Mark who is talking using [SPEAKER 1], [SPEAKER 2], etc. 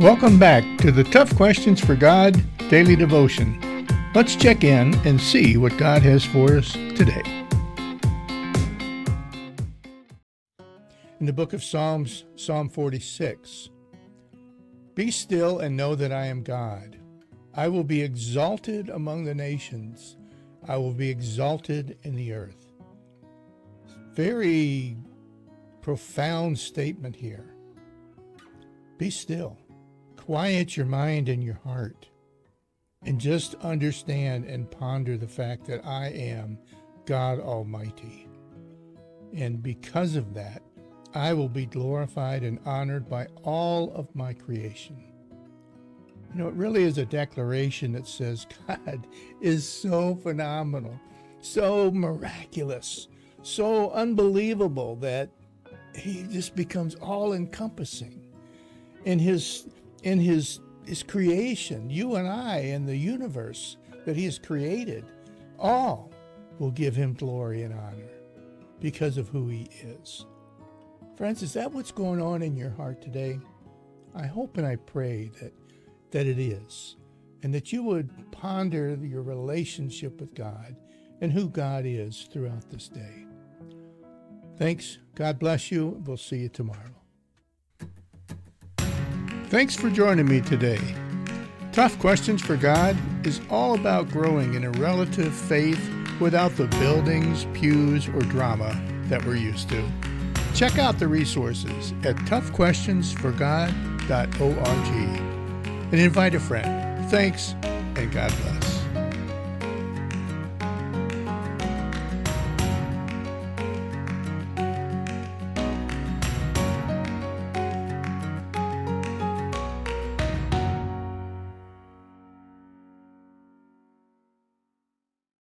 [SPEAKER 1] Welcome back to the Tough Questions for God Daily Devotion. Let's check in and see what God has for us today. In the book of Psalms, Psalm 46 Be still and know that I am God. I will be exalted among the nations, I will be exalted in the earth. Very profound statement here. Be still quiet your mind and your heart and just understand and ponder the fact that I am God Almighty. And because of that, I will be glorified and honored by all of my creation. You know, it really is a declaration that says God is so phenomenal, so miraculous, so unbelievable that he just becomes all encompassing. In his in his his creation, you and I and the universe that he has created, all will give him glory and honor because of who he is. Friends, is that what's going on in your heart today? I hope and I pray that that it is, and that you would ponder your relationship with God and who God is throughout this day. Thanks. God bless you. We'll see you tomorrow. Thanks for joining me today. Tough Questions for God is all about growing in a relative faith without the buildings, pews, or drama that we're used to. Check out the resources at toughquestionsforgod.org and invite a friend. Thanks, and God bless.